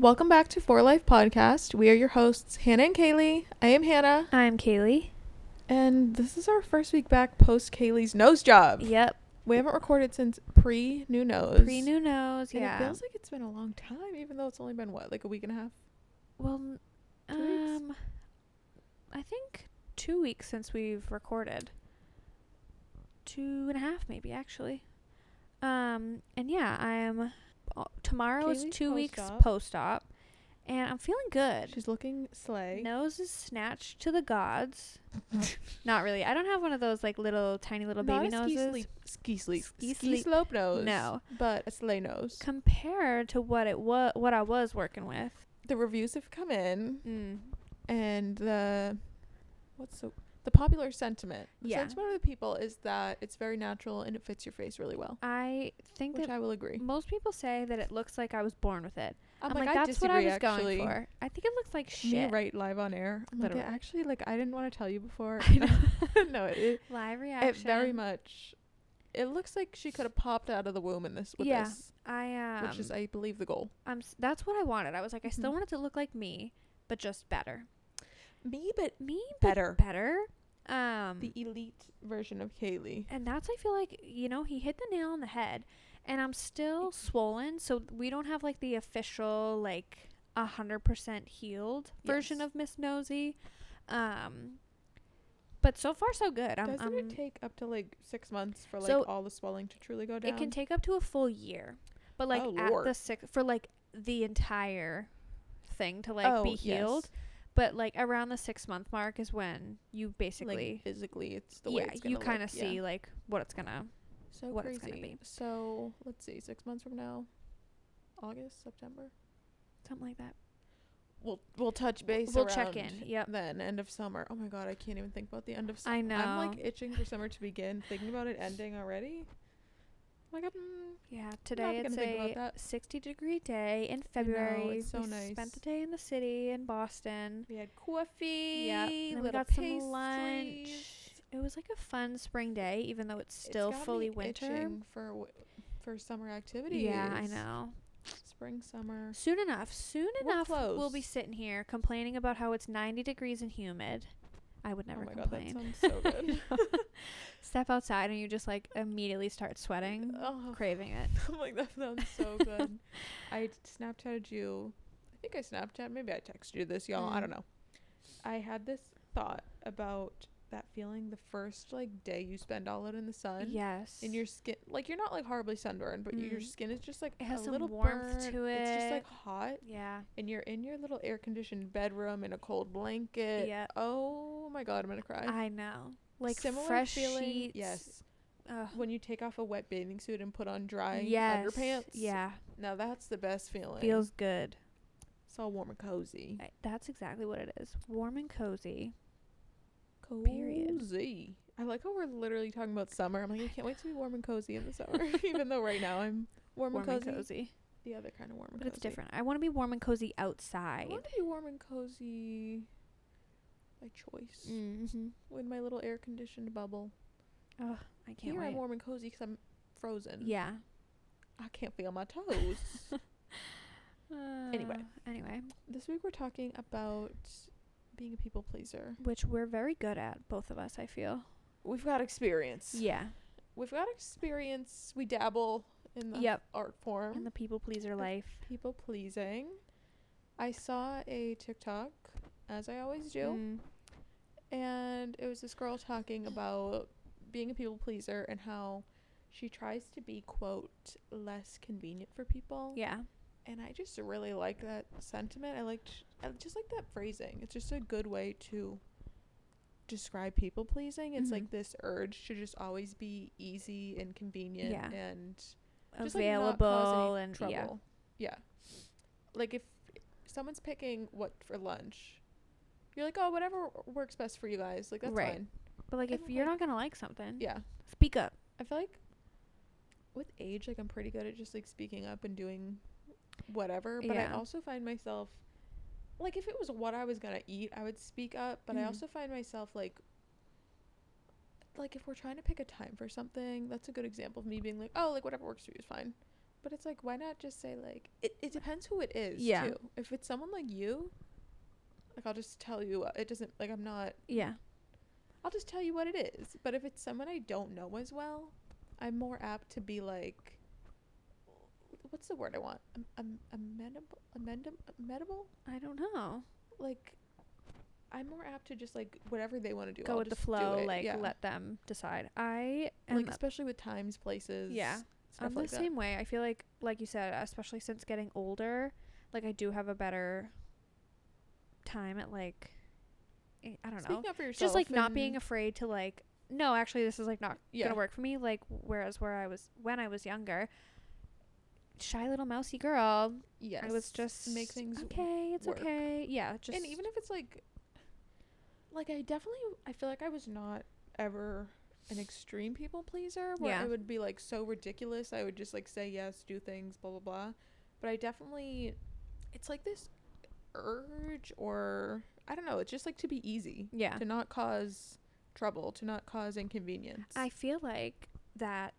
Welcome back to For Life Podcast. We are your hosts, Hannah and Kaylee. I am Hannah, I'm Kaylee. and this is our first week back post Kaylee's nose job. Yep. We haven't recorded since pre new nose. Pre new nose. And Yeah. it feels like it's been a long time, even though it's only been what, like a week and a half? well, Two weeks? um, I think two weeks since we've recorded. Two and a half, maybe actually. Um, and yeah, I'm. Tomorrow is two weeks post-op. post op, and I'm feeling good. She's looking slay. Nose is snatched to the gods. Not really. I don't have one of those like little tiny little Not baby a ski noses. sleep, ski sleep, Ski ski, sleep- slope nose. No. but a sleigh nose. Compared to what it was, what I was working with. the reviews have come in, Mm. and the what's the the popular sentiment. The Yeah. sentiment of the people is that it's very natural and it fits your face really well, I think which that I will agree. most people say that it looks like I was born with it. I'm, I'm, like, like, I that's what I disagree, was actually. going for. I think it looks like Me shit. right live on air. I'm like, Literally. actually, like I didn't want to tell you before. I know. no, it, Live reaction. it very much. It looks like she could have popped out of the womb in this with Yeah, this, I um. which is, I believe, the goal. I'm. s- That's what I wanted. I was like, I still Mhm. want it to look like me, but just better. Me, but Me, better. but better. Um. The elite version of Kaylee. and that's I feel like you know he hit the nail on the head, and I'm still swollen, so we don't have like the official like a hundred percent healed version of Miss Nosy. Um. But so far so good. I'm, Doesn't I'm it take up to like six months for like So, all the swelling to truly go down? It can take up to a full year, but like Oh, at Lord. the six for like the entire thing to like oh, be healed. yes. But like around the six month mark is when you like basically physically, it's the way yeah it's you kind of yeah. see like what it's gonna so what crazy. it's gonna be. So let's see, six months from now, August, September. something like that. We'll we'll touch base. we'll check in, yep. Then end of summer. Oh my god, I can't even think about the end of summer. I know. I'm like itching for summer to begin. Thinking about it ending already. Oh like I'm. Mm. Yeah, today it's a 60 degree day in February. it's so we nice. Spent the day in the city in Boston. We had coffee. Yeah, and we got some lunch. It was like a fun spring day, even though it's It's still me fully winter. for w- for summer activities. Yeah, I know. Spring, summer. Soon enough, soon We're enough, we'll be sitting here complaining about how it's 90 degrees and humid. I would oh never oh my complain. god, that sounds so good. Step outside and you just like immediately start sweating, oh, craving it. I'm like that sounds so good. I Snapchatted you. I think I Snapchat. Maybe I texted you this, y'all. I Mm. don't know. I had this thought about that feeling the first like day you spend all out in the sun. Yes. And your skin, like you're not like horribly sunburned, but your Mm. skin is just like It has a little warmth burnt. to it. It's just like hot, yeah. and you're in your little air conditioned bedroom in a cold blanket. Yeah. Oh my god, I'm gonna cry. I know. Like Similar fresh feeling. sheets. Yes. Ugh. When you take off a wet bathing suit and put on dry yes. underpants. Yeah. Now that's the best feeling. Feels good. it's all warm and cozy. I- That's exactly what it is. Warm and cozy. Cozy. Period. I like how we're literally talking about summer. I'm like, I can't wait to be warm and cozy in the summer. Even though right now I'm warm, Warm and, and cozy. cozy. The other kind of warm and But cozy. it's different. I want to be warm and cozy outside. I want to be warm and cozy by choice. Mm-hmm. With my little air conditioned bubble. Oh, I can't Here wait. I'm warm and cozy because I'm frozen. Yeah. I can't feel my toes. Anyway. Uh, Anyway, this week we're talking about being a people pleaser. which we're very good at, both of us. I feel. We've got experience. Yeah. We've got experience. We dabble in the Yep. art form. In the people pleaser life. people pleasing. I saw a TikTok, as I always do, Mm. and it was this girl talking about being a people pleaser and how she tries to be quote less convenient for people. Yeah. And I just really like that sentiment. I liked I just like that phrasing. It's just a good way to describe people pleasing. It's Mhm. like this urge to just always be easy and convenient Yeah. and just like Available cause and trouble. Yeah. Like if someone's picking what for lunch, you're like, oh, whatever works best for you guys. Like that's Right. fine. yeah. But like, if you're like- not gonna like something, Yeah. speak up. I feel like with age, like I'm pretty good at just like speaking up and doing whatever. But I also find myself like if it was what I was gonna eat, I would speak up. But I Mhm. also find myself like like if we're trying to pick a time for something, that's a good example of me being like, oh, like whatever works for you is fine. But it's like, why not just say like it? It depends who it is. Yeah. Too. If it's someone like you, like I'll just tell you. It doesn't like I'm not. Yeah. I'll just tell you what it is. But if it's someone I don't know as well, I'm more apt to be like, what's the word I want? Um, um, amenable, amendable, amenable. I don't know. Like, I'm more apt to just like whatever they want to do. Go I'll with the flow, like yeah. let them decide. I am like especially with times, places. Yeah. I'm the same way. I feel like like you said, especially since getting older, like I do have a better time at like I I don't know. Speaking yourself. Just like not being afraid to like no, actually this is like not yeah. gonna work for me. Like whereas where I was when I was younger, shy little mousy girl, Yes. I was just make things okay. It's work. okay. Yeah, just and even if it's like like I definitely I feel like I was not ever an extreme people pleaser where Yeah. I would be like so ridiculous I would just like say yes do things blah blah blah but I definitely it's like this urge or I don't know it's just like to be easy yeah. to not cause trouble to not cause inconvenience I feel like that,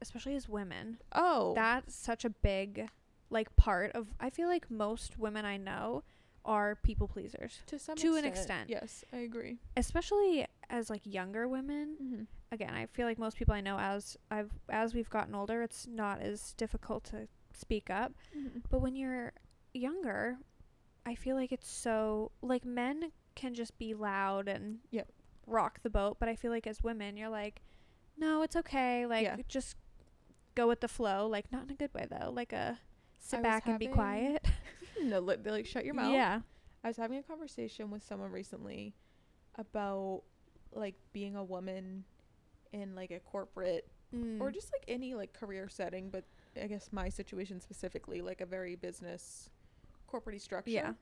especially as women, oh that's such a big like part of. I feel like most women I know are people pleasers, to some to an extent, extent. yes I agree especially as like younger women. mm-hmm. Again, I feel like most people I know as I've as we've gotten older, it's not as difficult to speak up. Mm-hmm. But when you're younger, I feel like it's so like men can just be loud and Yep. rock the boat, but I feel like as women, you're like, no, it's okay. Like Yeah. just go with the flow. Like not in a good way though. Like a sit I back and be quiet. no li- they like shut your mouth Yeah. I was having a conversation with someone recently about like being a woman in like a corporate Mm. or just like any like career setting, but I guess my situation specifically, like a very business corporate structure. Yeah.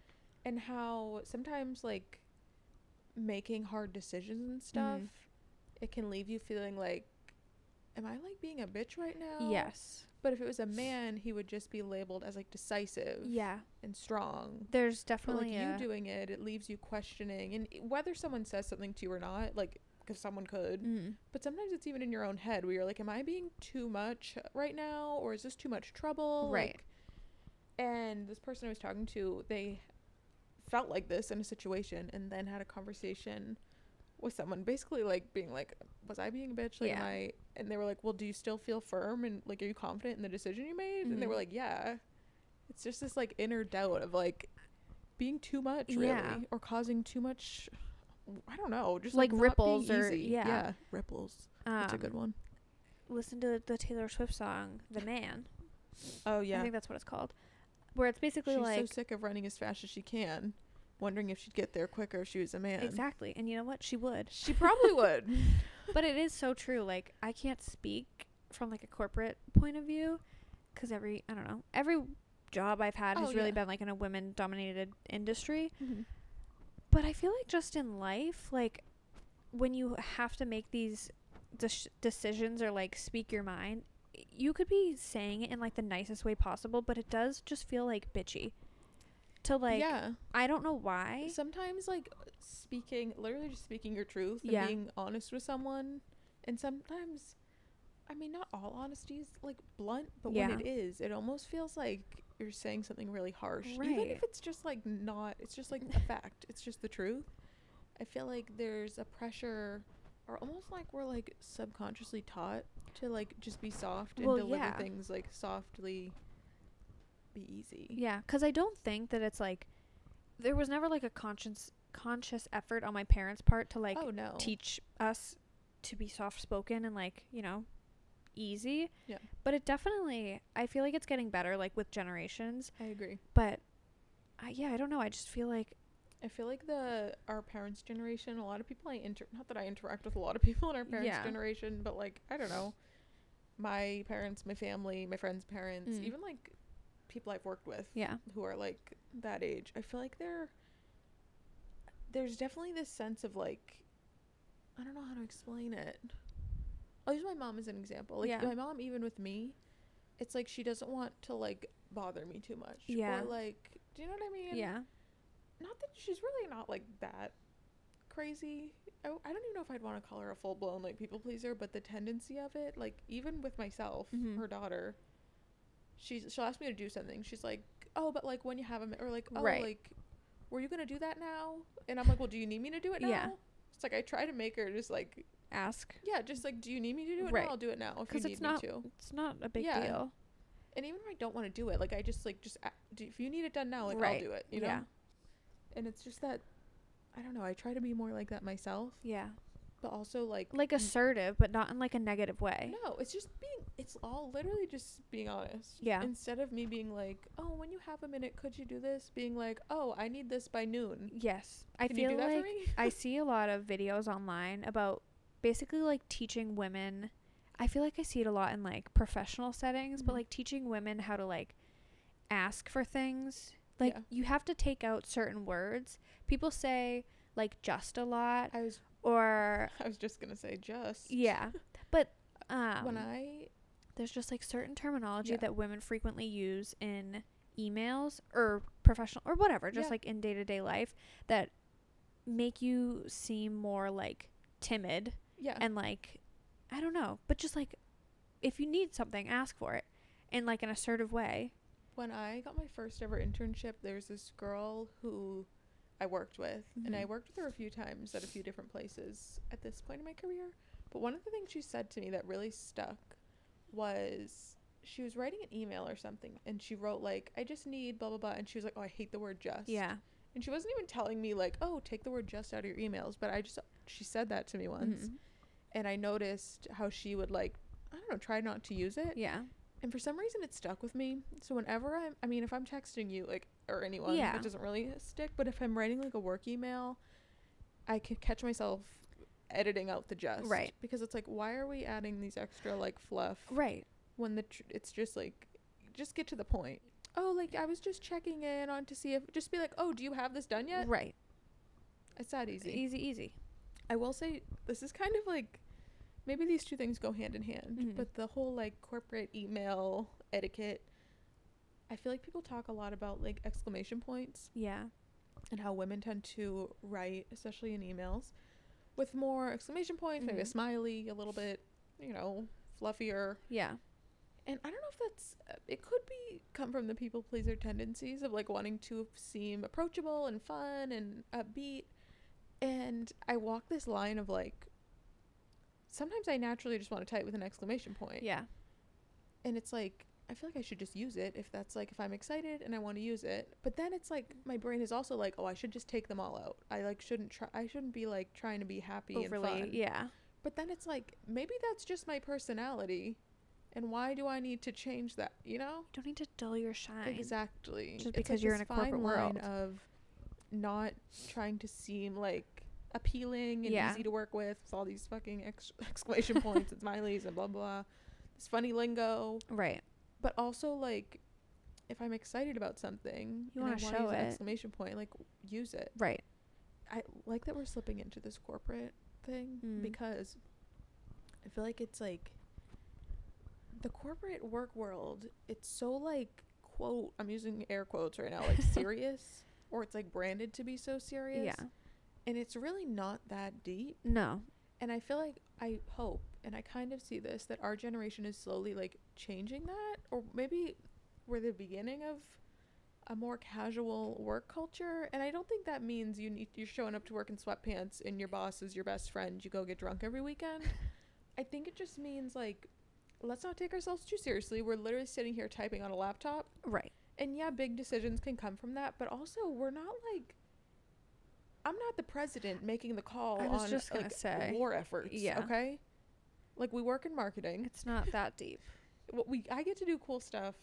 And how sometimes like making hard decisions and stuff, Mhm. it can leave you feeling like Am I like being a bitch right now? Yes. But if it was a man, he would just be labeled as like decisive Yeah. and strong. There's But like definitely you doing it, it leaves you questioning, and whether someone says something to you or not, like because someone could, Mm. but sometimes it's even in your own head where you're like, "Am I being too much right now, or is this too much trouble?" Right. Like, and this person I was talking to, they felt like this in a situation, and then had a conversation with someone, basically like being like, "Was I being a bitch? Like, am Yeah. I?" And they were like, "Well, do you still feel firm and like, are you confident in the decision you made?" And they Mhm. were like, "Yeah." It's just this like inner doubt of like being too much, really, Yeah. or causing too much. I don't know, just Like like, ripples or- easy. yeah. ripples. Um, That's a good one. Listen to the Taylor Swift song, "The Man." Oh yeah I think that's what it's called. Where it's basically she's like so sick of running as fast as she can, wondering if she'd get there quicker if she was a man. exactly, and you know what? She would. She probably would. but it is so true. Like I can't speak from like a corporate point of view because every I don't know every job I've had has Oh, really yeah. been like in a women dominated industry. Mm-hmm. But I feel like just in life, like when you have to make these dec- decisions or like speak your mind, you could be saying it in like the nicest way possible, but it does just feel like bitchy. To like, yeah. I don't know why. Sometimes like speaking, literally just speaking your truth and Yeah. being honest with someone, and sometimes, I mean, not all honesty is like blunt, but Yeah. when it is, it almost feels like you're saying something really harsh, even if it's just like not. It's just like a fact. It's just the truth. I feel like there's a pressure, or almost like we're like subconsciously taught to like just be soft and Well, deliver yeah. things like softly. Be easy. Yeah, because I don't think that it's like there was never like a conscious conscious effort on my parents' part to like oh no. teach us to be soft spoken and like you know easy. Yeah. But it definitely I feel like it's getting better like with generations. I agree. But I, yeah, I don't know. I just feel like I feel like the our parents' generation, a lot of people I inter not that I interact with a lot of people in our parents' Yeah. generation, but like I don't know, my parents, my family, my friends' parents, Mm. even like people I've worked with yeah, who are like that age. I feel like they're there's definitely this sense of like I don't know how to explain it. I'll use my mom as an example. Like Yeah. my mom, even with me, it's like she doesn't want to like bother me too much. Yeah. Or like, do you know what I mean? yeah, not that she's really not like that crazy. I, I don't even know if I'd want to call her a full blown like people pleaser, but the tendency of it, like even with myself, Mhm. her daughter, she's she'll ask me to do something. She's like, "Oh, but like when you have a or like, oh, Right. like were you going to do that now?" And I'm like, "Well, do you need me to do it now?" Yeah. It's like I try to make her just like, Ask. yeah, just like, "Do you need me to do it Right. now? I'll do it now if you need it's me not to." it's not a big Yeah. deal. And even if I don't want to do it, like I just like just do, if you need it done now, like Right. I'll do it, you know? Yeah. And it's just that I don't know, I try to be more like that myself, Yeah. but also like Like assertive, but not in like a negative way. No, it's just being it's all literally just being honest. Yeah. Instead of me being like, "Oh, when you have a minute, could you do this?" being like, "Oh, I need this by noon." Yes. I feel you do that like? I see a lot of videos online about basically like teaching women. I feel like I see it a lot in like professional settings, but Mhm. like teaching women how to like ask for things. Like Yeah. you have to take out certain words. People say like just a lot I was or I was just going to say just yeah. But um when I there's just like certain terminology Yeah. that women frequently use in emails or professional or whatever, just Yeah. like in day to day life that make you seem more like timid yeah. and like I don't know, but just like if you need something, ask for it in like an assertive way. When I got my first ever internship, there's this girl who I worked with, and I Mhm. worked with her a few times at a few different places at this point in my career. But one of the things she said to me that really stuck was she was writing an email or something, and she wrote like, "I just need blah blah blah," and she was like, "Oh, I hate the word just." Yeah. And she wasn't even telling me like, "Oh, take the word just out of your emails," but I just she said that to me once, Mhm. and I noticed how she would like, I don't know, try not to use it. Yeah. And for some reason, it stuck with me. So whenever I'm, I mean, if I'm texting you, like, or anyone, Yeah. it doesn't really stick. But if I'm writing like a work email, I can catch myself editing out the just. Right. Because it's like, why are we adding these extra like fluff Right. when the tr- it's just like, just get to the point. Oh, like I was just checking in on to see if just be like, oh, do you have this done yet? Right. It's that easy. Easy easy. I will say this is kind of like maybe these two things go hand in hand, Mhm. but the whole like corporate email etiquette, I feel like people talk a lot about like exclamation points Yeah. and how women tend to write, especially in emails, with more exclamation points, maybe a Mhm. smiley, a little bit, you know, fluffier. Yeah. And I don't know if that's uh, it could be come from the people pleaser tendencies of like wanting to seem approachable and fun and upbeat. And I walk this line of like sometimes I naturally just want to type with an exclamation point. Yeah. And it's like I feel like I should just use it if that's like if I'm excited and I want to use it. But then it's like my brain is also like, oh, I should just take them all out. I like shouldn't try I shouldn't be like trying to be happy and fun. Yeah. But then it's like maybe that's just my personality. And why do I need to change that, you know? You don't need to dull your shine. Exactly. Just It's because like you're in a corporate world. of not trying to seem like appealing and Yeah. easy to work with with all these fucking ex- exclamation points and smileys and blah blah. This funny lingo, Right. but also like if I'm excited about something, You wanna wanna show it. exclamation point, like use it. Right. I like that we're slipping into this corporate thing Mm. because I feel like it's like the corporate work world, it's so like quote I'm using air quotes right now, like serious or it's like branded to be so serious. Yeah. And it's really not that deep. No. And I feel like I hope and I kind of see this that our generation is slowly like changing that or maybe we're the beginning of a more casual work culture and I don't think that means you need you're showing up to work in sweatpants and your boss is your best friend you go get drunk every weekend. I think it just means like let's not take ourselves too seriously. We're literally sitting here typing on a laptop Right. and yeah, big decisions can come from that, but also we're not like I'm not the president making the call I was on just gonna like say. war efforts. Yeah. Okay. Like we work in marketing. It's not that deep. What we I get to do cool stuff.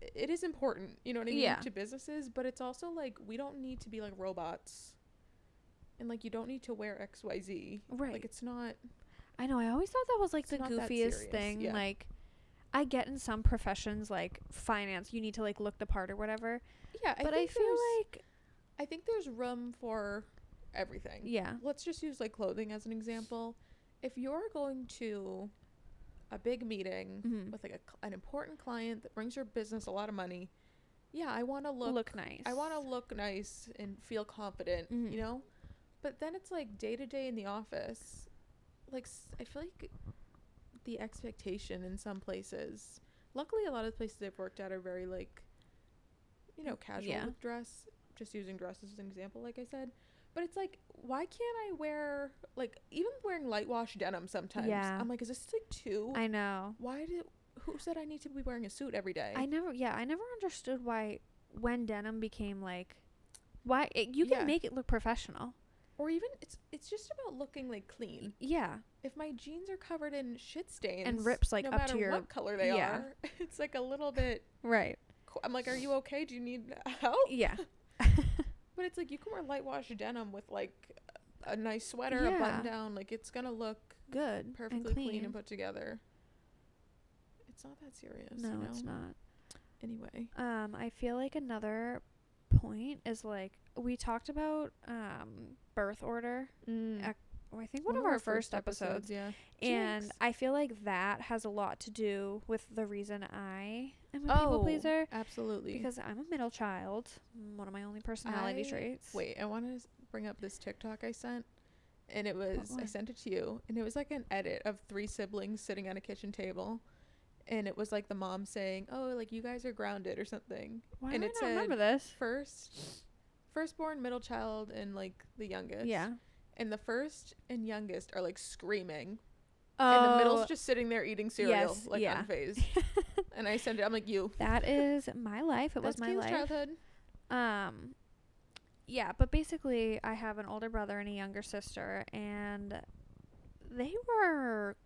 It is important, you know what I mean, Yeah. to businesses, but it's also like we don't need to be like robots. And like you don't need to wear XYZ. Right. Like it's not I know. I always thought that was like the goofiest thing. yeah. Like, I get in some professions like finance, you need to like look the part or whatever. Yeah, I but I feel like I think there's room for everything. yeah, let's just use like clothing as an example. If you're going to a big meeting Mhm. with like a, an important client that brings your business a lot of money, yeah, I want to look, look, nice. I want to look nice and feel confident, Mhm. you know? But then it's like day to day in the office, like I feel like the expectation in some places luckily a lot of the places I've worked at are very like you know, casual Yeah. dress. Just using dresses as an example, like I said. But it's like, why can't I wear like even wearing light wash denim sometimes? Yeah. I'm like, is this like too? I know. why did who said I need to be wearing a suit every day? I never, yeah, I never understood why when denim became like, why it, you can Yeah. make it look professional. or even it's it's just about looking like clean. Yeah, If my jeans are covered in shit stains and rips, like, no up to your- what color they yeah. are, it's like a little bit. right. I'm like, are you okay? Do you need help? Yeah, But it's like you can wear light wash denim with like a nice sweater, a button down. Like it's gonna look good, perfectly and clean. clean. and put together. It's not that serious. no, you know? it's not. Anyway, Um, I feel like another point is like we talked about um birth order. mm. Oh, I think one, of, our, first episodes. yeah. And Jinx. I feel like that has a lot to do with the reason I am a people Oh, pleaser. absolutely. Because I'm a middle child, one of my only personality I- traits. Wait, I want to bring up this TikTok I sent, and it was I sent it to you, and it was like an edit of three siblings sitting at a kitchen table, and it was like the mom saying, "Oh, like you guys are grounded" or something. Why and do it I not remember this? First, firstborn, middle child, and like the youngest. Yeah. And the first and youngest are like screaming, Oh, and the middle's just sitting there eating cereal, yes, like yeah. unfazed. and I sent it. I'm like, you. that is my life. It That's was my life. childhood. Um, yeah, but basically, I have an older brother and a younger sister, and they were.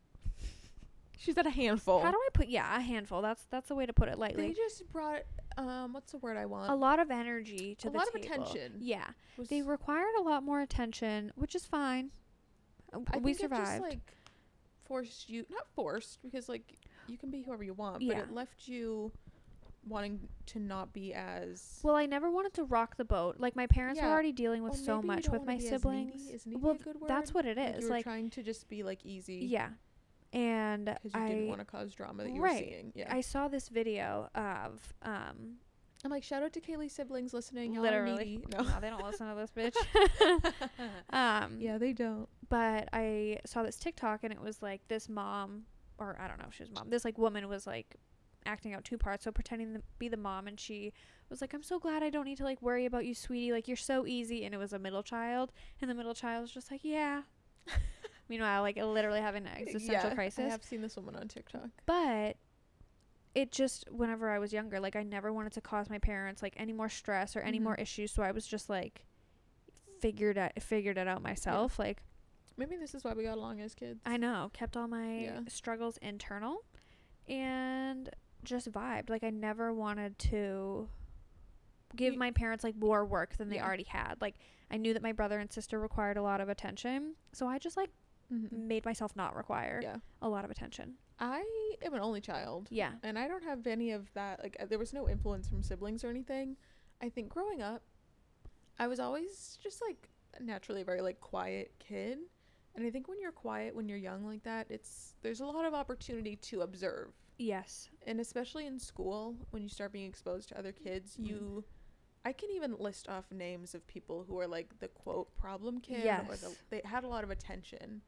She's at a handful. How do I put? Yeah, a handful. That's that's the way to put it lightly. they just brought um what's the word I want? A lot of energy to A the lot of attention. Yeah, they required a lot more attention, which is fine. Uh, I we think survived. It just, like forced you, not forced, because like you can be whoever you want, Yeah. but it left you wanting to not be as. well, I never wanted to rock the boat. Like my parents were already dealing with Or so much with my needy. siblings. Is needy well, a good word? that's what it is Like, you were Like, trying to just be like easy. yeah, and Because you didn't want to cause drama that you Right. were seeing. Yeah. I saw this video of um I'm like, shout out to Kaylee's siblings listening. Y'all Literally. No. no, they don't listen to this bitch. um yeah, they don't. but I saw this TikTok and it was like this mom or I don't know if she was mom. This like woman was like acting out two parts, so pretending to be the mom and she was like, I'm so glad I don't need to like worry about you, sweetie. Like you're so easy and it was a middle child and the middle child was just like, Yeah. Meanwhile, like literally having an existential yeah, crisis. I have seen this woman on TikTok. but it just whenever I was younger, like I never wanted to cause my parents like any more stress or any Mhm. more issues, so I was just like figured it figured it out myself. Like Maybe this is why we got along as kids. I know, kept all my Yeah. struggles internal and just vibed. Like I never wanted to give my parents like more work than they already had. Like I knew that my brother and sister required a lot of attention, so I just like Mm-hmm. made myself not require Yeah. a lot of attention. I am an only child. Yeah. and I don't have any of that. Like, uh, there was no influence from siblings or anything. I think growing up, I was always just like naturally a very like quiet kid, and I think when you're quiet when you're young like that, it's there's a lot of opportunity to observe, Yes. and especially in school when you start being exposed to other kids, Mhm. you. I can even list off names of people who are like the quote problem kid, or Yes. the, they had a lot of attention,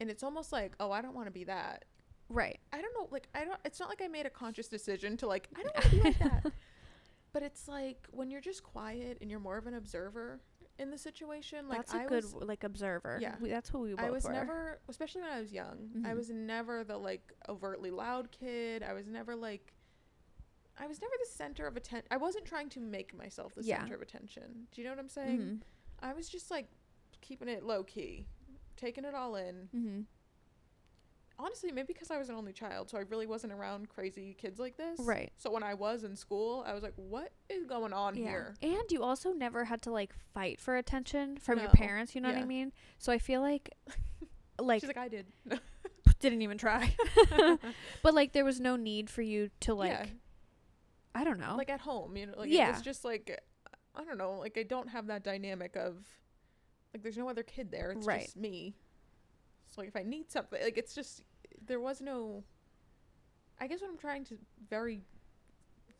and it's almost like, oh, I don't want to be that. Right. I don't know, like I don't. It's not like I made a conscious decision to like I don't want to be like that. But it's like when you're just quiet and you're more of an observer in the situation. Like that's a I good was, like observer. Yeah. we, that's who we I was were. never, especially when I was young. I Mhm. was never the like overtly loud kid. I was never like. I was never the center of attention. I wasn't trying to make myself the Yeah. center of attention. Do you know what I'm saying? Mhm. I was just like keeping it low key, taking it all in. Mm-hmm. honestly maybe because i was an only child so i really wasn't around crazy kids like this Right. so when i was in school i was like what is going on Yeah. here And you also never had to like fight for attention from your parents, you know what I Yeah. mean? So I feel like like she's like i did didn't even try. but like there was no need for you to like yeah I don't know. like at home you know like Yeah. it's just like i don't know like i don't have that dynamic of like there's no other kid there it's Right. just me so like if i need something like it's just there was no i guess what i'm trying to very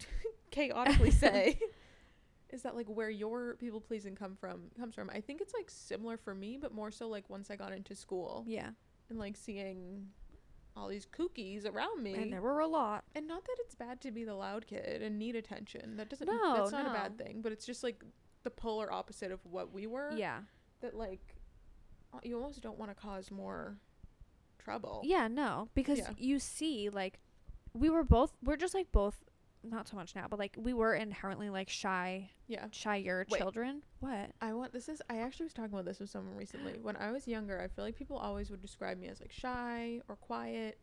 chaotically say is that like where your people pleasing come from comes from i think it's like similar for me but more so like once i got into school yeah. and like seeing all these kookies around me. And there were a lot. And not that it's bad to be the loud kid and need attention. That doesn't. No, that's not a bad thing. But it's just like the polar opposite of what we were. Yeah. That like, uh, you almost don't want to cause more trouble. Yeah, no, because Yeah. you see, like, we were both, we're just like both, not so much now, but like we were inherently like shy, Yeah. shyer Wait. children. What? I want this is I actually was talking about this with someone recently. When I was younger, I feel like people always would describe me as like shy or quiet.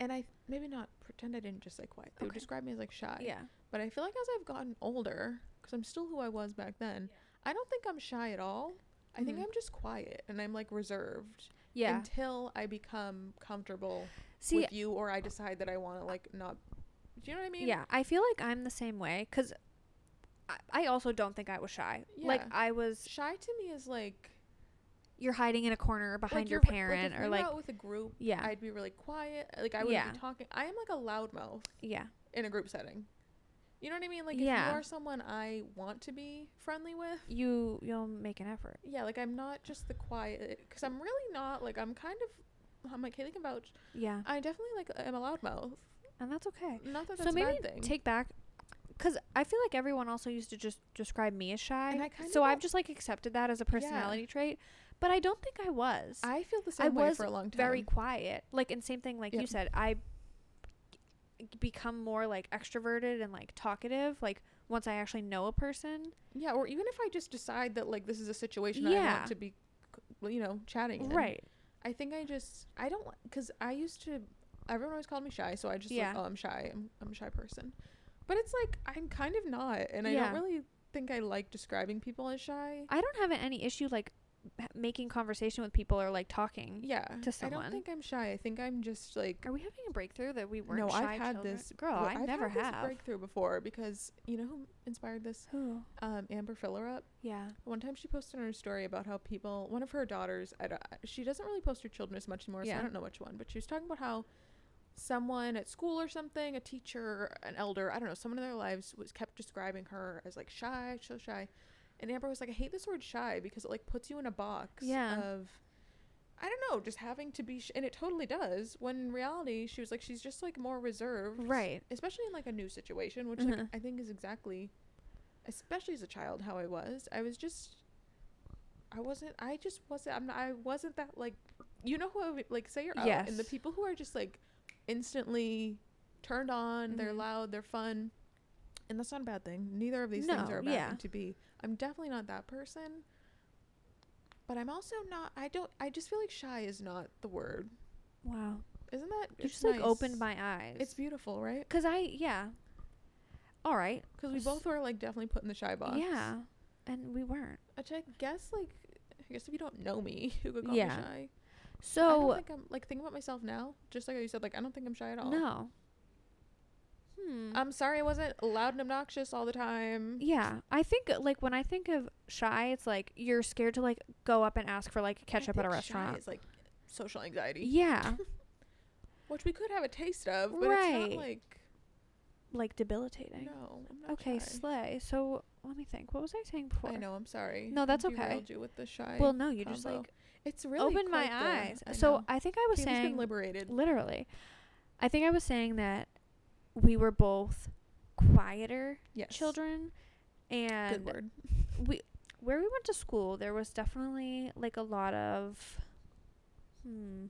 And I maybe not pretend I didn't just say quiet. They would describe me as like shy. Yeah. But I feel like as I've gotten older, because I'm still who I was back then, I don't think I'm shy at all. I think Mhm. I'm just quiet and I'm like reserved Yeah. until I become comfortable see, with you or I decide that I want to like not. Do you know what I mean? yeah, I feel like I'm the same way because I, I also don't think I was shy. Yeah. Like, I was, Shy to me is like you're hiding in a corner behind like your parent like if or like, out with a group. yeah, I'd be really quiet. Like I wouldn't Yeah. be talking. I am like a loudmouth yeah. in a group setting. You know what I mean? Like if you are someone I want to be friendly with, You, you'll make an effort. yeah, like I'm not just the quiet because I'm really not like I'm kind of I'm like Kaylee can vouch. Yeah. I definitely like am a loudmouth. And that's okay. Not that that's so a maybe bad thing. take back because i feel like everyone also used to just describe me as shy And I kinda so i've just like accepted that as a personality trait but i don't think i was I feel the same I way was for a long time. very quiet like and same thing like you said i become more like extroverted and like talkative like once i actually know a person yeah, or even if I just decide that like this is a situation I Yeah. want to be, you know, chatting. in. right I think I just I don't because I used to everyone always called me shy, so I just Yeah. like oh I'm shy. I'm I'm a shy person, but it's like I'm kind of not, and I Yeah. don't really think I like describing people as shy. i don't have any issue like making conversation with people or like talking Yeah, to someone. I don't think I'm shy. I think I'm just like are we having a breakthrough that we weren't no. shy I've had children? this girl well, i I've never had this breakthrough before because you know who inspired this? who Um, Amber Fillerup. yeah One time she posted on her story about how people, one of her daughters, I don't, she doesn't really post her children as much anymore, so Yeah. I don't know which one, but she was talking about how someone at school or something, a teacher, an elder, I don't know, someone in their lives was kept describing her as like shy, so shy. And Amber was like, I hate this word shy because it like puts you in a box Yeah. of, I don't know, just having to be, sh- and it totally does. When in reality, she was like, she's just like more reserved, right especially in like a new situation, which like Mhm. I think is exactly, especially as a child, how I was. I was just, I wasn't. I just wasn't. I'm. Not, I wasn't that like, you know who I would, like say you're out, and the people who are just like, instantly turned on. They're Mhm. loud. They're fun, and that's not a bad thing. Neither of these things are a bad yeah. thing to be. I'm definitely not that person. But I'm also not. I don't. I just feel like shy is not the word. wow Isn't that? You it's just like opened my eyes. It's beautiful, right? Cause I yeah. All right. Because we both were like definitely put in the shy box. Yeah, and we weren't. Which I guess like I guess if you don't know me, you could call Yeah. me shy. So I don't think I'm like thinking about myself now, just like you said, like I don't think I'm shy at all. no. Hmm. I'm sorry I wasn't loud and obnoxious all the time. yeah, I think uh, like when I think of shy, it's like you're scared to like go up and ask for like ketchup at a restaurant. It's like social anxiety, Yeah, which we could have a taste of, but it's not like like debilitating. no. I'm not okay, shy. slay. So let me think. What was I saying before? I know. I'm sorry. No, that's okay. you with the shy. Well, no, you just like it's really opened my the- eyes. I So know. I think I was Kaylee's saying been liberated. literally. I think I was saying that we were both quieter Yes. children and Good word. we where we went to school there was definitely like a lot of hmm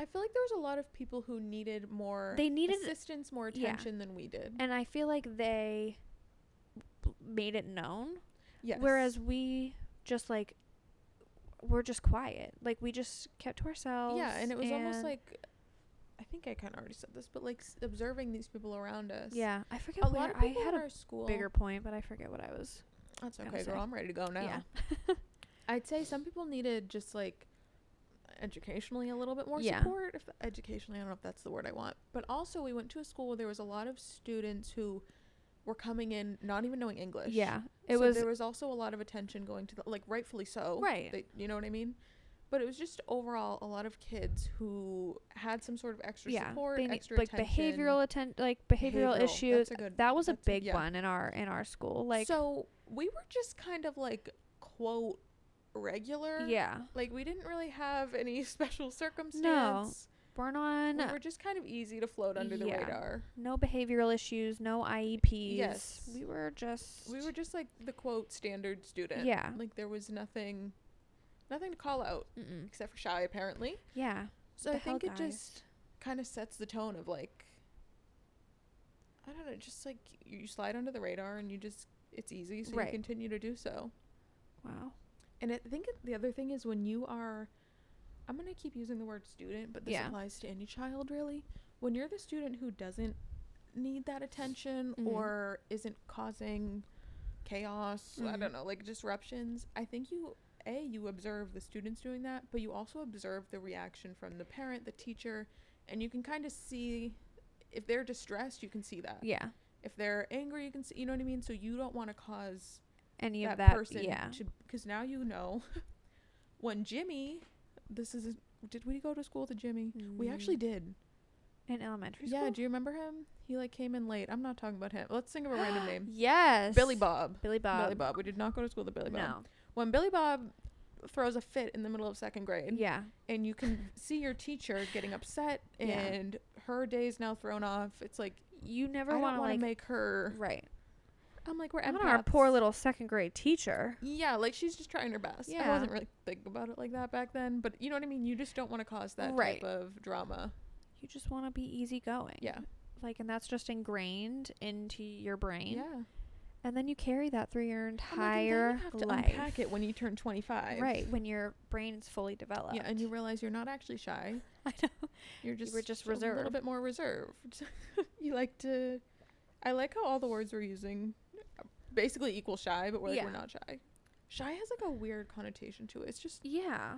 I feel like there was a lot of people who needed more they needed assistance, more yeah. attention than we did. and i feel like they made it known Yes. whereas we just like we're just quiet like we just kept to ourselves yeah, and it was almost like I think I kind of already said this, but like s- observing these people around us. yeah i forget a where lot of i people had in a our school. bigger point but i forget what i was That's gonna okay, girl. say. I'm ready to go now. yeah I'd say some people needed just like educationally a little bit more Yeah. support. If educationally, I don't know if that's the word I want, but also we went to a school where there was a lot of students who were coming in not even knowing English. yeah it So was there was also a lot of attention going to the like rightfully so. Right. They, you know what I mean? But it was just overall a lot of kids who had some sort of extra yeah support, need- extra like attention. behavioral atten- like behavioral, Behavioral, issues good- that was a that's a- big yeah. one in our in our school like so we were just kind of like quote regular. yeah Like we didn't really have any special circumstance. No, born on we were just kind of easy to float under the radar. no behavioral issues, no IEPs. Yes. We were just We were just like the quote standard student. Yeah. Like there was nothing nothing to call out Mm-mm. except for shy apparently. Yeah. So I think it just kind of sets the tone of like I don't know, just like you slide under the radar and you just it's easy so Right. you continue to do so. Wow. And I think the other thing is when you are I'm going to keep using the word student, but this Yeah. applies to any child really. When you're the student who doesn't need that attention Mhm. or isn't causing chaos, I Mhm. don't know, like disruptions, I think you a you observe the students doing that, but you also observe the reaction from the parent, the teacher, and you can kind of see if they're distressed, you can see that. Yeah. If they're angry, you can see, you know what I mean? So you don't want to cause Any that, of that. person yeah. to because now you know when Jimmy this is a, did we go to school to Jimmy? We actually Mm. did. In elementary school? Yeah, do you remember him? He like came in late. I'm not talking about him. Let's think of a random name. Yes. Billy Bob. Billy Bob. Billy Bob. We did not go to school to Billy Bob. No. When Billy Bob throws a fit in the middle of second grade Yeah. and you can see your teacher getting upset Yeah. and her day's now thrown off. It's like You never want to like make her right. I'm like we're Not our poor little second grade teacher. Yeah, like she's just trying her best. Yeah. I wasn't really thinking about it like that back then, but you know what I mean. You just don't want to cause that Right. type of drama. You just want to be easygoing. Yeah, Like, and that's just ingrained into your brain. yeah. And then you carry that through your entire then you have to life. unpack it when you turn 25. Right. When your brain's fully developed. Yeah, and you realize you're not actually shy. I know. You're just were just reserved. a little bit more reserved. you like to. I like how all the words we're using basically equal shy, but we're like Yeah. we're not shy. Shy has like a weird connotation to it. It's just Yeah.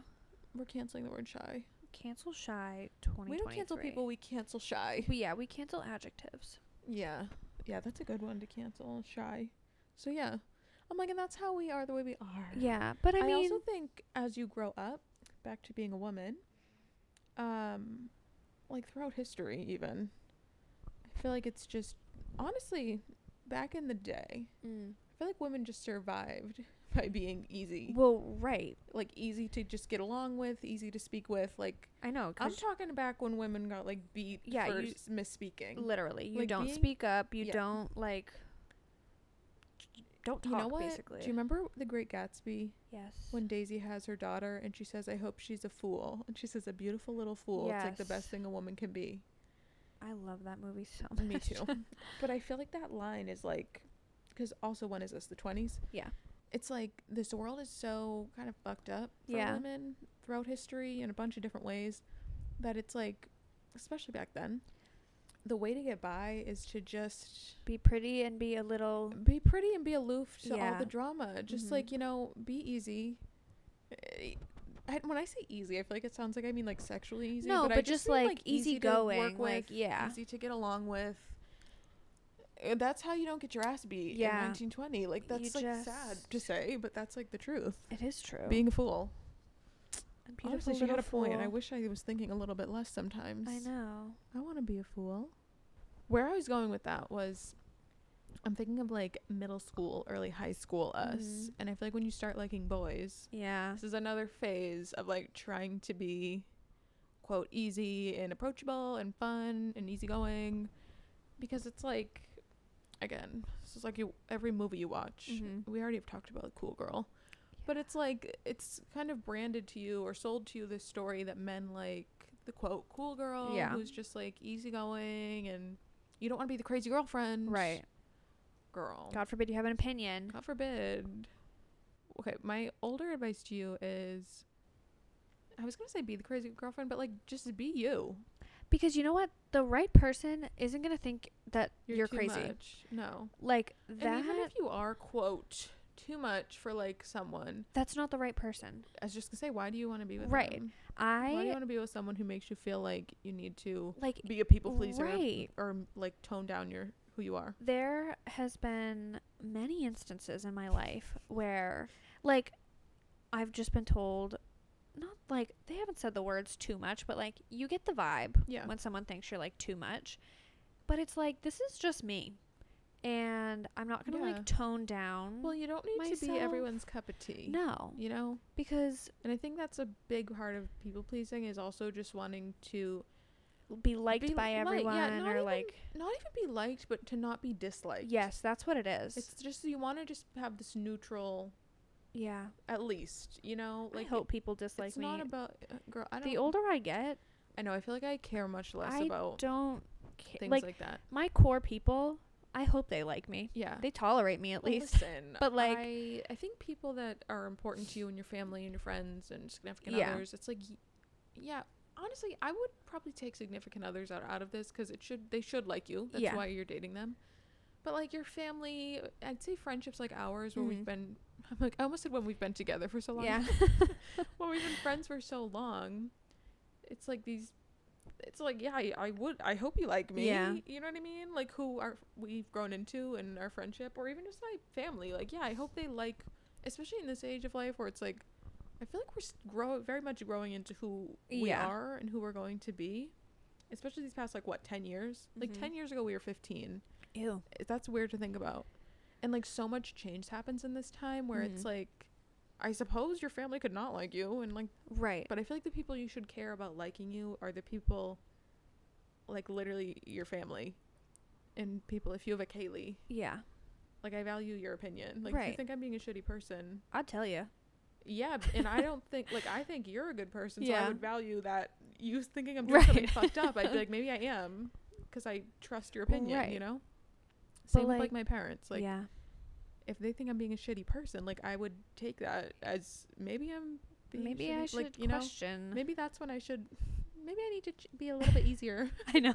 we're canceling the word shy. Cancel shy 2023. We don't cancel people. We cancel shy. We, yeah, we cancel adjectives. Yeah. Yeah, that's a good one to cancel. Shy. So yeah. I'm like, and that's how we are the way we are. Yeah, but I, I, mean, also think as you grow up, back to being a woman, um, like throughout history even, I feel like it's just honestly, back in the day, mm, I feel like women just survived by being easy. well, right. Like easy to just get along with, easy to speak with. Like I know. I'm talking back when women got like beat Yeah, for you- s- misspeaking. literally, you like, don't being- speak up. You yeah. don't like. Don't talk. you know what? Basically. Do you remember The Great Gatsby? Yes. when Daisy has her daughter and she says, I hope she's a fool. And she says, a beautiful little fool. It's like the best thing a woman can be. I love that movie so much. Me too. but I feel like that line is like, because also, when is this? The 20s? Yeah. It's like this world is so kind of fucked up for Yeah. women throughout history in a bunch of different ways that it's like, especially back then, the way to get by is to just Be pretty and be a little. be pretty and be aloof to all the drama. Just Mhm. like, you know, be easy. Eh, I, when I say easy, I feel like it sounds like I mean like sexually easy. No, but, I but just just, mean, like, easy to work like, yeah. easy to get along with. Uh, That's how you don't get your ass beat Yeah. in 1920. Like that's You like sad to say, but that's like the truth. It is true. Being a fool. a Honestly, she had a little point. I wish I was thinking a little bit less sometimes. I know. I want to be a fool. Where I was going with that was I'm thinking of like middle school, early high school us. Mhm. And I feel like when you start liking boys, Yeah. this is another phase of like trying to be quote easy and approachable and fun and easygoing because it's like again, this is like you every movie you watch. Mhm. We already have talked about Cool Girl. But it's like it's kind of branded to you or sold to you this story that men like the quote cool girl Yeah. who's just like easygoing and you don't want to be the crazy girlfriend. Right. Girl. God forbid you have an opinion. God forbid. Okay, my older advice to you is I was going to say be the crazy girlfriend, but like just be you. Because you know what? The right person isn't going to think that you're, too crazy. much. No. Like and that even if you are quote too much for like someone, that's not the right person. I was just going to say why do you want to be with Right. them? Why do you want to be with someone who makes you feel like you need to like be a people pleaser right. or like tone down your who you are? there has been many instances in my life where like I've just been told not like they haven't said the words too much, but like you get the vibe Yeah. when someone thinks you're like too much. But it's like this is just me. And I'm not going to Yeah. like tone down. Well, you don't need to be everyone's cup of tea. no, You know? because And I think that's a big part of people pleasing is also just wanting to be liked Be by li- yeah, everyone not or even- like not even be liked, but to not be disliked. yes, that's what it is. It's just you want to just have this neutral, yeah. at least you know. I Like hope people dislike it's me. not about uh, girl. I don't. the older I get, I know. I feel like I care much less I about don't ca- things like, like, that. my core people. I hope they like me. Yeah. They tolerate me at Well, least. Listen, But, like- I, I think people that are important to you and your family and your friends and significant Yeah. others, it's like, yeah. Honestly, I would probably take significant others out out of this because it should they should like you. That's Yeah. why you're dating them. But like your family, I'd say friendships like ours, where Mhm. we've been. I'm like I almost said when we've been together for so long. Yeah. when we've been friends for so long, it's like these. It's like yeah, I, I would. I hope you like me. Yeah. You know what I mean? Like who are we've grown into in our friendship, or even just my family. Like yeah, I hope they like, especially in this age of life where it's like, I feel like we're grow very much growing into who we Yeah. are and who we're going to be. Especially these past like what ten years? Like Mhm. ten years ago we were fifteen. Ew. That's weird to think about. And like so much change happens in this time where it's Mhm. like, I suppose your family could not like you and like Right. but I feel like the people you should care about liking you are the people, like literally your family, and people. If you have a Kaylee, yeah. like I value your opinion. Like if you Right. think I'm being a shitty person, I'd tell you. yeah, and I don't think like I think you're a good person, so I would value that. You thinking I'm doing something fucked up, I'd be like maybe I am, because I trust your opinion. Right. You know. Same with like- like my parents. Like yeah. if they think I'm being a shitty person, like I would take that as maybe I'm. Being Maybe shitty. I should like, you know, question. maybe that's when I should. Maybe I need to ch- be a little bit easier. I know.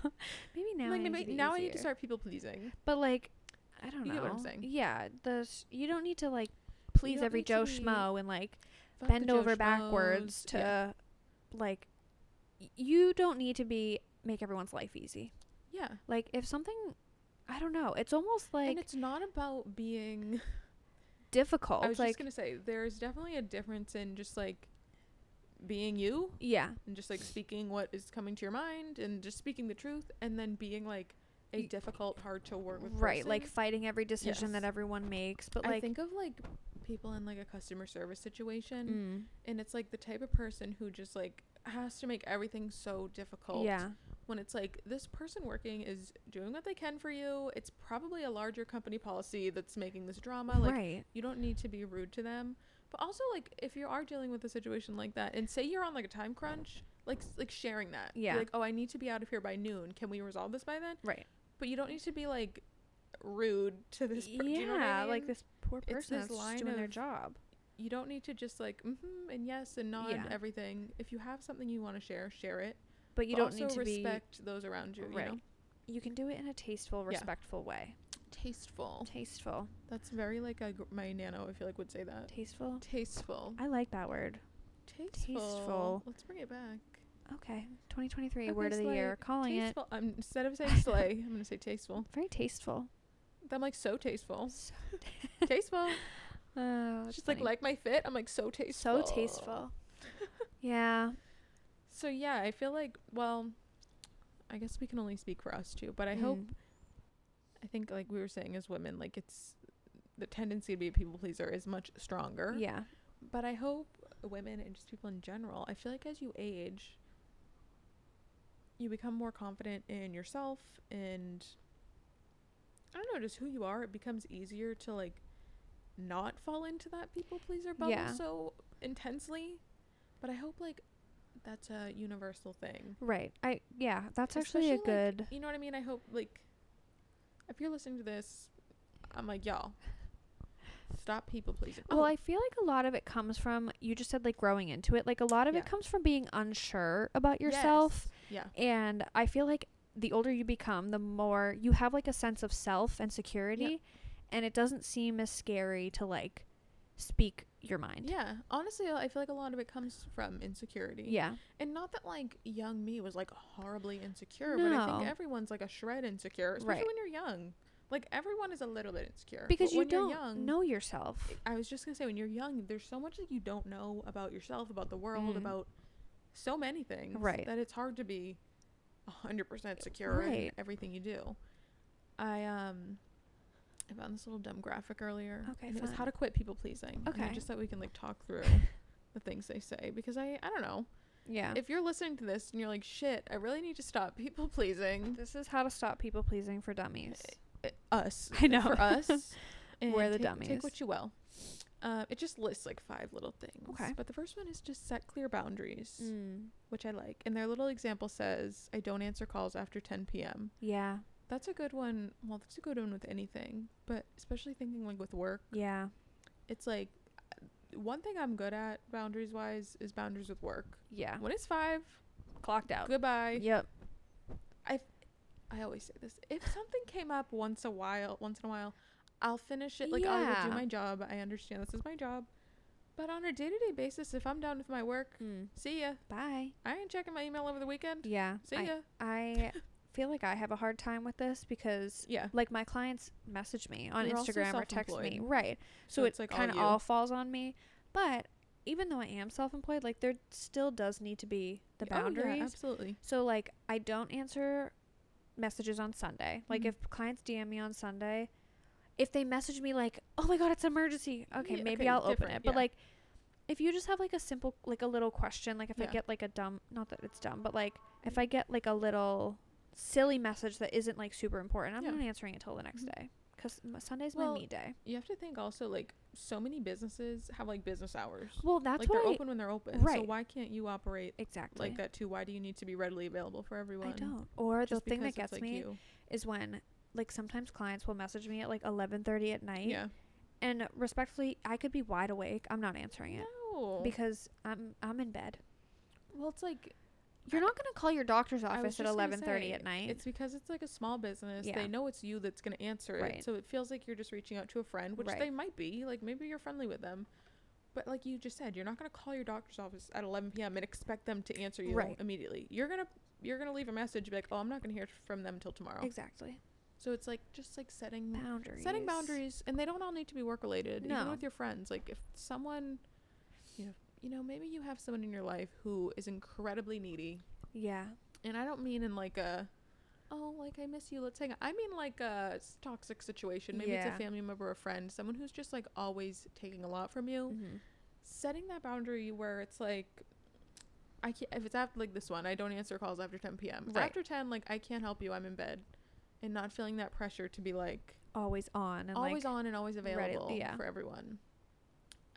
Maybe now. like I need maybe now I need to start people pleasing. But like, I don't You know. what I'm saying. Yeah. The s- you don't need to like please every Joe schmo and like bend over backwards to yeah. like. y- You don't need to be make everyone's life easy. yeah. Like if something, I don't know. It's almost like and it's not about being. difficult. I was like just gonna say there's definitely a difference in just like being you yeah. and just like speaking what is coming to your mind and just speaking the truth and then being like a difficult, hard to work with. Right. Like fighting every decision that everyone makes. But I like. think of like people in like a customer service situation, mm, and it's like the type of person who just like has to make everything so difficult. yeah. When it's like this person working is doing what they can for you. It's probably a larger company policy that's making this drama. Like right. you don't need to be rude to them. But also like if you are dealing with a situation like that and say you're on like a time crunch, like like sharing that. Be Yeah. like, "Oh, I need to be out of here by noon. Can we resolve this by then?" Right. But you don't need to be like rude to this person. yeah. you know I Like this poor person this that's doing their job. you don't need to just like mm-hmm and yes and nod Yeah. everything. If you have something you want to share, share it. But you but don't need to be. respect those around you, Right. you know? You can do it in a tasteful, Yeah. respectful way. Tasteful. Tasteful. That's very like a, gr- my nano. I feel like would say that. Tasteful. Tasteful. I like that word. Tasteful. Tasteful. Let's bring it back. Okay. 2023 Okay, word of the year. Calling Tasteful. I'm instead of saying slay, I'm gonna say tasteful. Very tasteful. I'm like so tasteful. So, tasteful. oh, It's just like like my fit. I'm like so tasteful. so tasteful. yeah. So yeah, I feel like well, I guess we can only speak for us too, but I hope Mm. I think like we were saying as women, like it's the tendency to be a people pleaser is much stronger. Yeah. But I hope women and just people in general, I feel like as you age, you become more confident in yourself and I don't know, just who you are. It becomes easier to like not fall into that people pleaser bubble Yeah. so intensely. But I hope like that's a universal thing. Right. I yeah. That's actually Especially, a like, good. You know what I mean? I hope like if you're listening to this, I'm like, y'all, stop people pleasing. Well, Oh, I feel like a lot of it comes from you just said like growing into it. Like a lot of Yeah. it comes from being unsure about yourself. yes. Yeah. And I feel like the older you become, the more you have like a sense of self and security, and it doesn't seem as scary to like speak your mind. Yeah, honestly, I feel like a lot of it comes from insecurity. Yeah. and not that like young me was like horribly insecure, but I think everyone's like a shred insecure, especially Right. when you're young. Like everyone is a little bit insecure Because you don't young, know yourself. I was just gonna say when you're young, there's so much that you don't know about yourself, about the world, Mhm. about so many things, Right. That it's hard to be a hundred percent secure in everything you do. I um. I found this little dumb graphic earlier. Okay, and it was how to quit people pleasing. Okay. just that we can like talk through the things they say because I I don't know. Yeah. if you're listening to this and you're like, shit, I really need to stop people pleasing this is how to stop people pleasing for dummies. us. I know. For us. We're the take, dummies. Take what you will. Uh, it just lists like five little things. Okay. But the first one is just set clear boundaries, Mm. which I like. And their little example says, I don't answer calls after 10 p.m. Yeah. That's a good one. Well, that's a good one with anything, but especially thinking like with work, Yeah. it's like one thing I'm good at boundaries wise is boundaries with work. Yeah. When it's five, Clocked out. goodbye. Yep. I I always say this. If something came up once a while, once in a while, I'll finish it. Like I will do my job. I understand this is my job. But on a day to day basis, if I'm done with my work, Mm. see ya. Bye. I ain't checking my email over the weekend. Yeah. See I, ya. I feel like I have a hard time with this because Yeah. like my clients message me on You're Instagram or text me. Right. So, So it it's, like, kind of you. all falls on me. But even though I am self-employed, like there still does need to be the Oh, yeah, boundaries. absolutely. So like I don't answer messages on Sunday. Like Mhm. if clients DM me on Sunday, if they message me like, "Oh my god, it's an emergency." Okay, Yeah, maybe okay, I'll open it. But yeah. like if you just have like a simple like a little question, like if I get like a dumb not that it's dumb, but like if I get like a little silly message that isn't like super important, I'm Yeah. not answering it till the next Mhm. day cuz Sunday's Well, my me day. You have to think also like so many businesses have like business hours. Well, that's like they're I open when they're open. Right. So why can't you operate exactly. like that too? Why do you need to be readily available for everyone? I don't. Or the Just thing that because gets like, me you. is when like sometimes clients will message me at like 11:30 at night Yeah. and respectfully i could be wide awake i'm not answering it No. because i'm i'm in bed well, it's like you're not going to call your doctor's office at 11:30 at night It's because it's like a small business. Yeah. They know it's you that's going to answer it. Right. So it feels like you're just reaching out to a friend, which Right. they might be. Like maybe you're friendly with them. But like you just said, you're not going to call your doctor's office at 11 p.m. and expect them to answer you Right. immediately. You're going to you're going to leave a message be like, "Oh, I'm not going to hear from them till tomorrow." exactly So it's like just like setting boundaries setting boundaries and they don't all need to be work related. Even No. with your friends. Like if someone you know, maybe you have someone in your life who is incredibly needy yeah and I don't mean in like a, oh, like I miss you, let's hang out. I mean like a toxic situation. Maybe it's a family member or a friend, someone who's just like always taking a lot from you. mm-hmm. Setting that boundary where it's like, I can't, if it's after like this one, I don't answer calls after 10 p.m. Right. After 10, like I can't help you, I'm in bed. And not feeling that pressure to be like always on and always like on and always ready- available yeah. for everyone.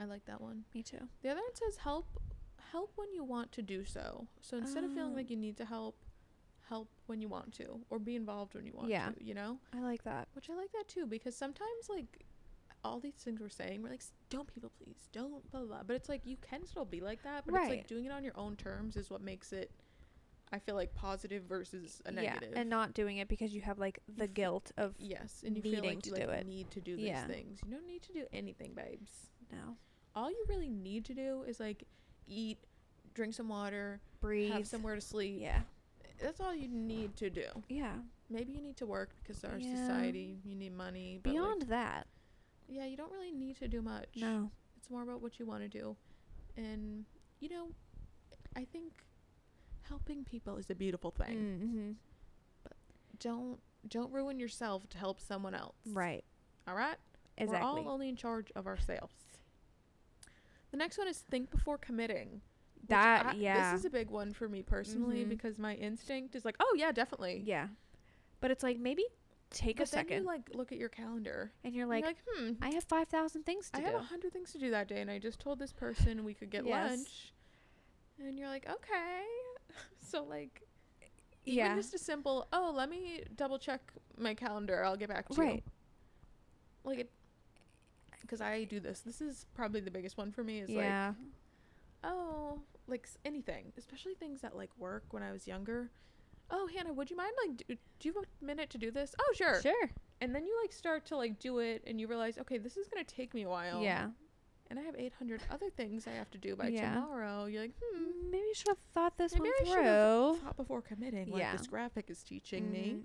I like that one. me too The other one says help help when you want to do so. So instead of feeling Oh. like ah. you need to help, help when you want to or be involved when you want Yeah. to, you know? i like that Which I like that too because sometimes like all these things we're saying, we're like don't people please, don't blah blah. blah. But it's like you can still be like that, but it's like doing it on your own terms is what makes it I feel like positive versus a negative. yeah and not doing it because you have like the guilt of yes, and you feel needing like to you do it. need to do these Yeah. things. You don't need to do anything, babes. No All you really need to do is like eat, drink some water, breathe have somewhere to sleep. yeah That's all you need to do. yeah Maybe you need to work because our Yeah. society, you need money. But beyond like, that yeah, you don't really need to do much. no It's more about what you want to do. And, you know, I think helping people is a beautiful thing. mm-hmm. Don't don't ruin yourself to help someone else. right All right? exactly We're all only in charge of ourselves. The next one is think before committing. that I- yeah This is a big one for me personally Mhm. because my instinct is like, oh yeah, definitely. Yeah. But it's like maybe take But a then second you like look at your calendar. and you're like, you're like, hmm, I have 5,000 things to I do. I have a hundred things to do that day, and I just told this person we could get Yes. lunch. And you're like, okay. so like, even yeah. just a simple, oh, let me double check my calendar. I'll get back to Right. you. Like it, because I do this. This is probably the biggest one for me. Is like, oh, like anything, especially things that like work when I was younger. Oh, Hannah, would you mind like, do, do you have a minute to do this? Oh, sure. Sure. And then you like start to like do it, and you realize, okay, this is gonna take me a while. Yeah. And I have 800 other things I have to do by Yeah. tomorrow. You're like, hmm. Mm, Maybe you should have thought this Maybe I one should've through. Thought before committing, like Yeah. this graphic is teaching me.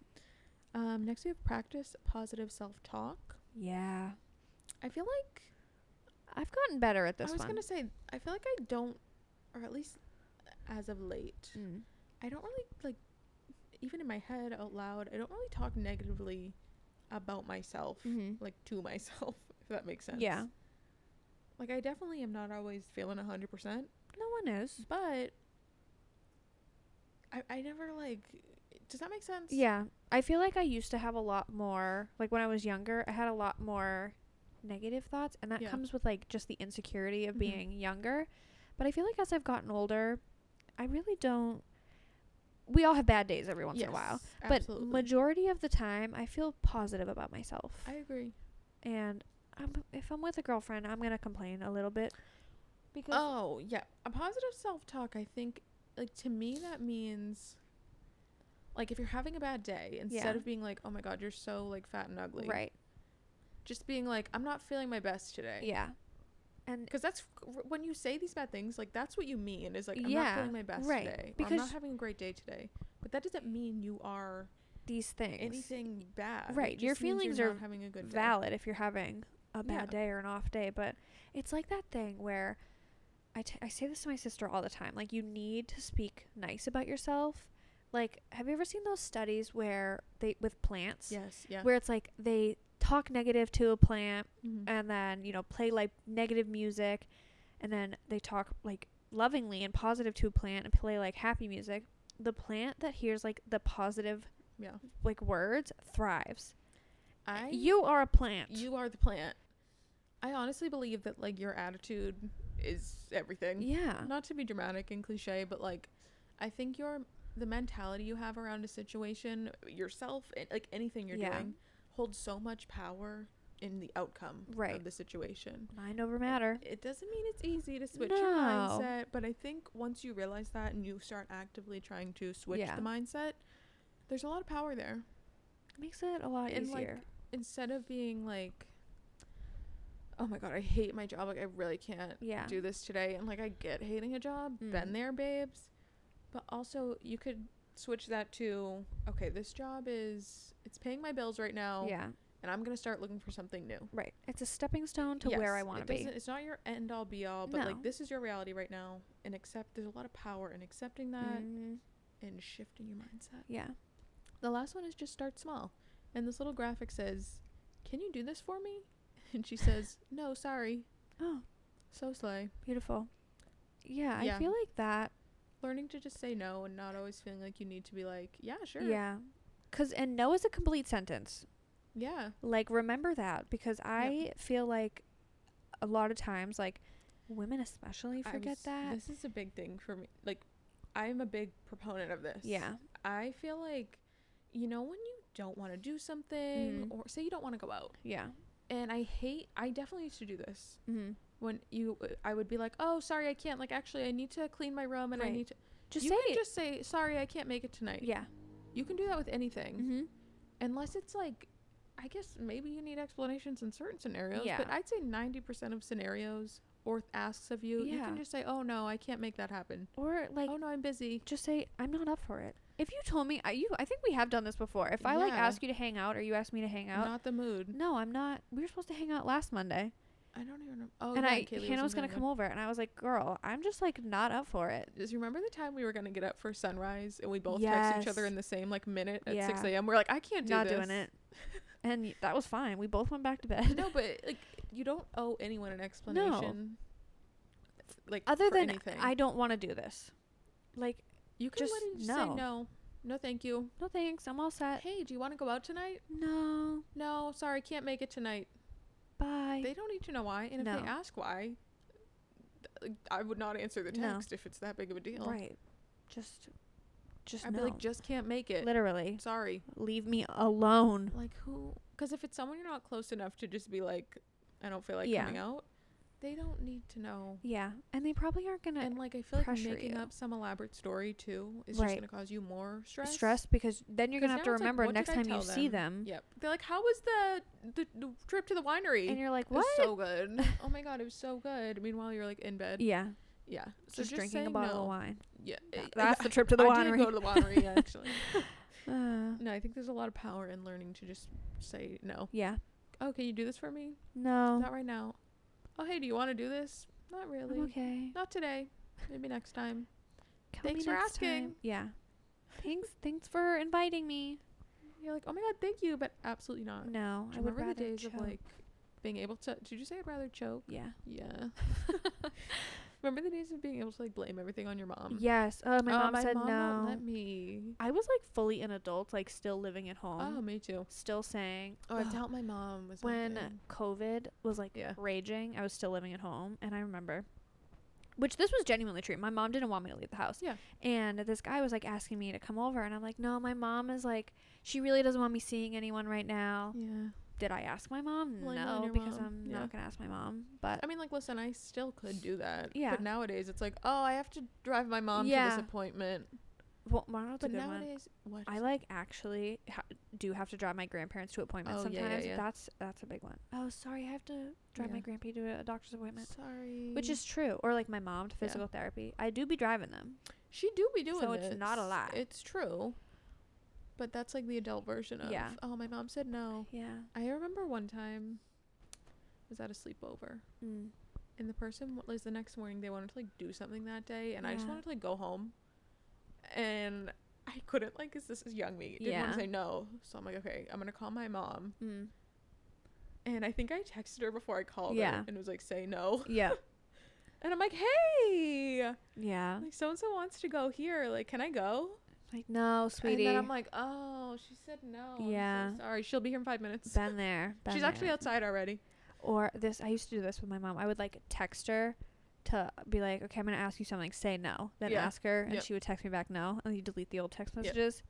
Mhm. Um, next we have practice positive self-talk. Yeah. I feel like I've gotten better at this I was one. gonna say I feel like I don't, or at least as of late, Mm. I don't really like, even in my head out loud, I don't really talk negatively about myself, Mhm. like to myself, if that makes sense. Yeah. Like I definitely am not always feeling a hundred percent, No one is. but I, I never like. Does that make sense? Yeah. I feel like I used to have a lot more like when I was younger, I had a lot more negative thoughts and that Yeah. comes with like just the insecurity of Mhm. being younger. But I feel like as I've gotten older, I really don't we all have bad days every once in a while. Yes, But absolutely. majority of the time I feel positive about myself. I agree. and I'm, if I'm with a girlfriend, I'm to complain a little bit because Oh yeah, a positive self talk. I think like to me that means. Like if you're having a bad day, instead Yeah. of being like, "Oh my God, you're so like fat and ugly," right. Just being like, "I'm not feeling my best today." Yeah. And Because that's when you say these bad things, like that's what you mean is like I'm Yeah, not feeling my best right. today. Because I'm not having a great day today. But that doesn't mean you are these things anything bad. Right, your feelings you're are having a good day. valid if you're having a bad Yeah. day or an off day, but it's like that thing where I, t- I say this to my sister all the time. Like, you need to speak nice about yourself. Like, have you ever seen those studies where they, with plants, Yes. Yeah. where it's like they talk negative to a plant Mhm. and then, you know, play like negative music and then they talk like lovingly and positive to a plant and play like happy music. The plant that hears like the positive yeah. like words thrives. I You are a plant. you are the plant. I honestly believe that like your attitude is everything. yeah. Not to be dramatic and cliche, but like I think your the mentality you have around a situation, yourself, like anything you're Yeah. doing, holds so much power in the outcome Right. of the situation. Mind over matter. It doesn't mean it's easy to switch your mindset, but I think once you realize that and you start actively trying to switch Yeah. the mindset, there's a lot of power there. It Makes it a lot And, like, easier. Instead of being like, oh my god, I hate my job. Like, I really can't yeah. do this today. And, like, I get hating a job. Mm. Been there, babes. But also, you could switch that to, okay, this job is, it's paying my bills right now. yeah. And I'm going to start looking for something new. Right. It's a stepping stone to where I want to be. It's not your end all be all, but No. like this is your reality right now, and accept. There's a lot of power in accepting that Mhm. and shifting your mindset. Yeah. The last one is just start small, and this little graphic says, "Can you do this for me?" And she says, "No, sorry." Oh, So slay. beautiful. Yeah, Yeah. I feel like that. Learning to just say no and not always feeling like you need to be like, "Yeah, sure." Yeah. Cuz and no is a complete sentence. Yeah. Like remember that because I feel like a lot of times like women especially forget that. This is a big thing for me. Like, I'm a big proponent of this. yeah. I feel like, you know, when you don't want to do something, Mhm. or say you don't want to go out. Yeah. and I hate I definitely used to do this Mhm. When you I would be like oh sorry I can't like actually I need to clean my room and I need to Just you say can it. just say sorry I can't make it tonight yeah. you can do that with anything Mhm. unless it's like I guess maybe you need explanations in certain scenarios Yeah. but I'd say 90% of scenarios or asks of you you can just say oh no I can't make that happen Or like oh no I'm busy just say I'm not up for it. If you told me, I, you, I think we have done this before. If I like Yeah. ask you to hang out or you ask me to hang out, not the mood no, I'm not. We were supposed to hang out last Monday, I don't even know oh and yeah, I Kaylee Hannah was gonna come over, and I was like, "Girl, I'm just like not up for it." Does you remember the time we were gonna get up for sunrise and we both text each other in the same like minute at Yeah. six a.m. We're like, I can't do not this. doing it, and that was fine. We both went back to bed. no, but like you don't owe anyone an explanation. f- Like Other than anything. I don't want to do this. Like, you can just let it say no. no. No, thank you. no thanks. I'm all set. Hey, do you want to go out tonight? No, No, sorry, can't make it tonight. Bye. They don't need to know why, and if they ask why, I would not answer the No. text if it's that big of a deal. right. Just, just I'd no. be like, just can't make it. Literally, Sorry. leave me alone. Like who? Because if it's someone you're not close enough to just be like, I don't feel like Yeah. coming out, they don't need to know. Yeah, and they probably aren't gonna And like I feel like making you. up some elaborate story too is just gonna cause you more stress. stress because then you're gonna have to it's like, remember next time you tell see them, Yep. They're like, how was the the, the trip to the winery? and you're like, it was what? so good. oh my god, it was so good. Meanwhile, you're like in bed. yeah, Yeah. So just, just, drinking a bottle no. of wine. Yeah. Eh, That's I- the trip to the I winery. did go to the winery actually. Uh, no, I think there's a lot of power in learning to just say no. yeah. Oh, can you do this for me? No. Not right now. Oh, hey, do you want to do this? Not really. I'm okay. Not today. Maybe next time. Tell Thanks for asking. time. Yeah. thanks. Thanks for inviting me. You're like, oh my god, thank you, but absolutely not. No, Do I would remember rather the days choke. of like being able to? Did you say I'd rather choke? Yeah. Yeah. Remember the days of being able to like blame everything on your mom? Yes. Oh, my Uh, mom my said mom no. Let me. I was like fully an adult, like still living at home. Oh, me too. Still saying Oh, I doubt my mom was when. COVID was like Yeah. raging, I was still living at home, and I remember, which this was genuinely true. My mom didn't want me to leave the house. Yeah. And this guy was like asking me to come over, and I'm like, no, my mom is like, she really doesn't want me seeing anyone right now. Yeah. Did I ask my mom? Blame it on no, because mom. I'm Yeah. not gonna ask my mom. But I mean, like, listen, I still could do that. Yeah. But nowadays, it's like, oh, I have to drive my mom to Yeah. this appointment. well, well, that's a But good one. nowadays, what? I like actually ha- do have to drive my grandparents to appointments Oh, yeah, yeah, sometimes. yeah. That's that's a big one. Oh, sorry, I have to drive my grandpa to a doctor's appointment. Sorry. Which is true. Or like my mom to Yeah. physical therapy. I do be driving them. she do be doing So it's not a this. lie. It's true. But that's like the adult version of. Yeah. Oh, my mom said no. Yeah. I remember one time, I was at a sleepover, Mm. and the person wa- like the next morning they wanted to like do something that day, and I just wanted to like go home, and I couldn't like, cause this is young me. Didn't want to say no, so I'm like, okay, I'm gonna call my mom, Mm. and I think I texted her before I called Yeah. her, and was like, say no, Yeah. and I'm like, hey, Yeah. like so and so wants to go here, like, can I go? Like no, sweetie. And then I'm like, oh, she said no. I'm so Yeah. sorry. She'll be here in five minutes. been there. been She's actually outside already. Or this. I used to do this with my mom. I would like text her to be like, okay, I'm gonna ask you something. Say no. Then Yeah. ask her, and Yep. she would text me back no, and you delete the old text Yep. messages.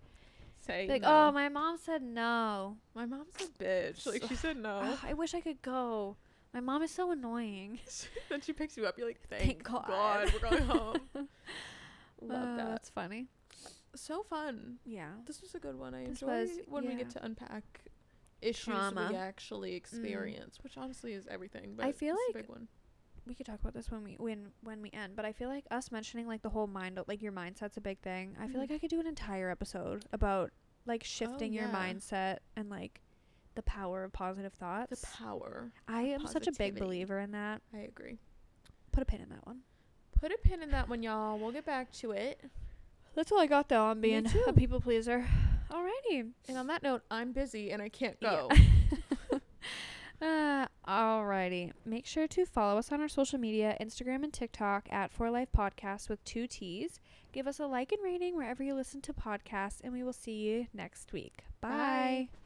Say Like, no. oh, my mom said no. My mom's a bitch. Like she said no. I wish I could go. My mom is so annoying. then she picks you up. You're like, thank, Thank God. God." we're going home. Love Uh, that. That's funny. So fun. Yeah. This was a good one. I This enjoy was- when we get to unpack issues Trauma. we actually experience, which honestly is everything. But I feel like a big one. we could talk about this when we when when we end but i feel like us mentioning like the whole mind like your mindset's a big thing i feel Mhm. like i could do an entire episode about like shifting your Oh, yeah. mindset and like the power of positive thoughts. The power. i am such a big believer in that I agree. put a pin in that one Put a pin in that one, y'all. We'll get back to it. That's all i got though on being a people pleaser alrighty And on that note, I'm busy and I can't Yeah. go. Uh, alrighty. Make sure to follow us on our social media, Instagram and TikTok at For Life Podcast with two T's. Give us a like and rating wherever you listen to podcasts, and we will see you next week. Bye. Bye.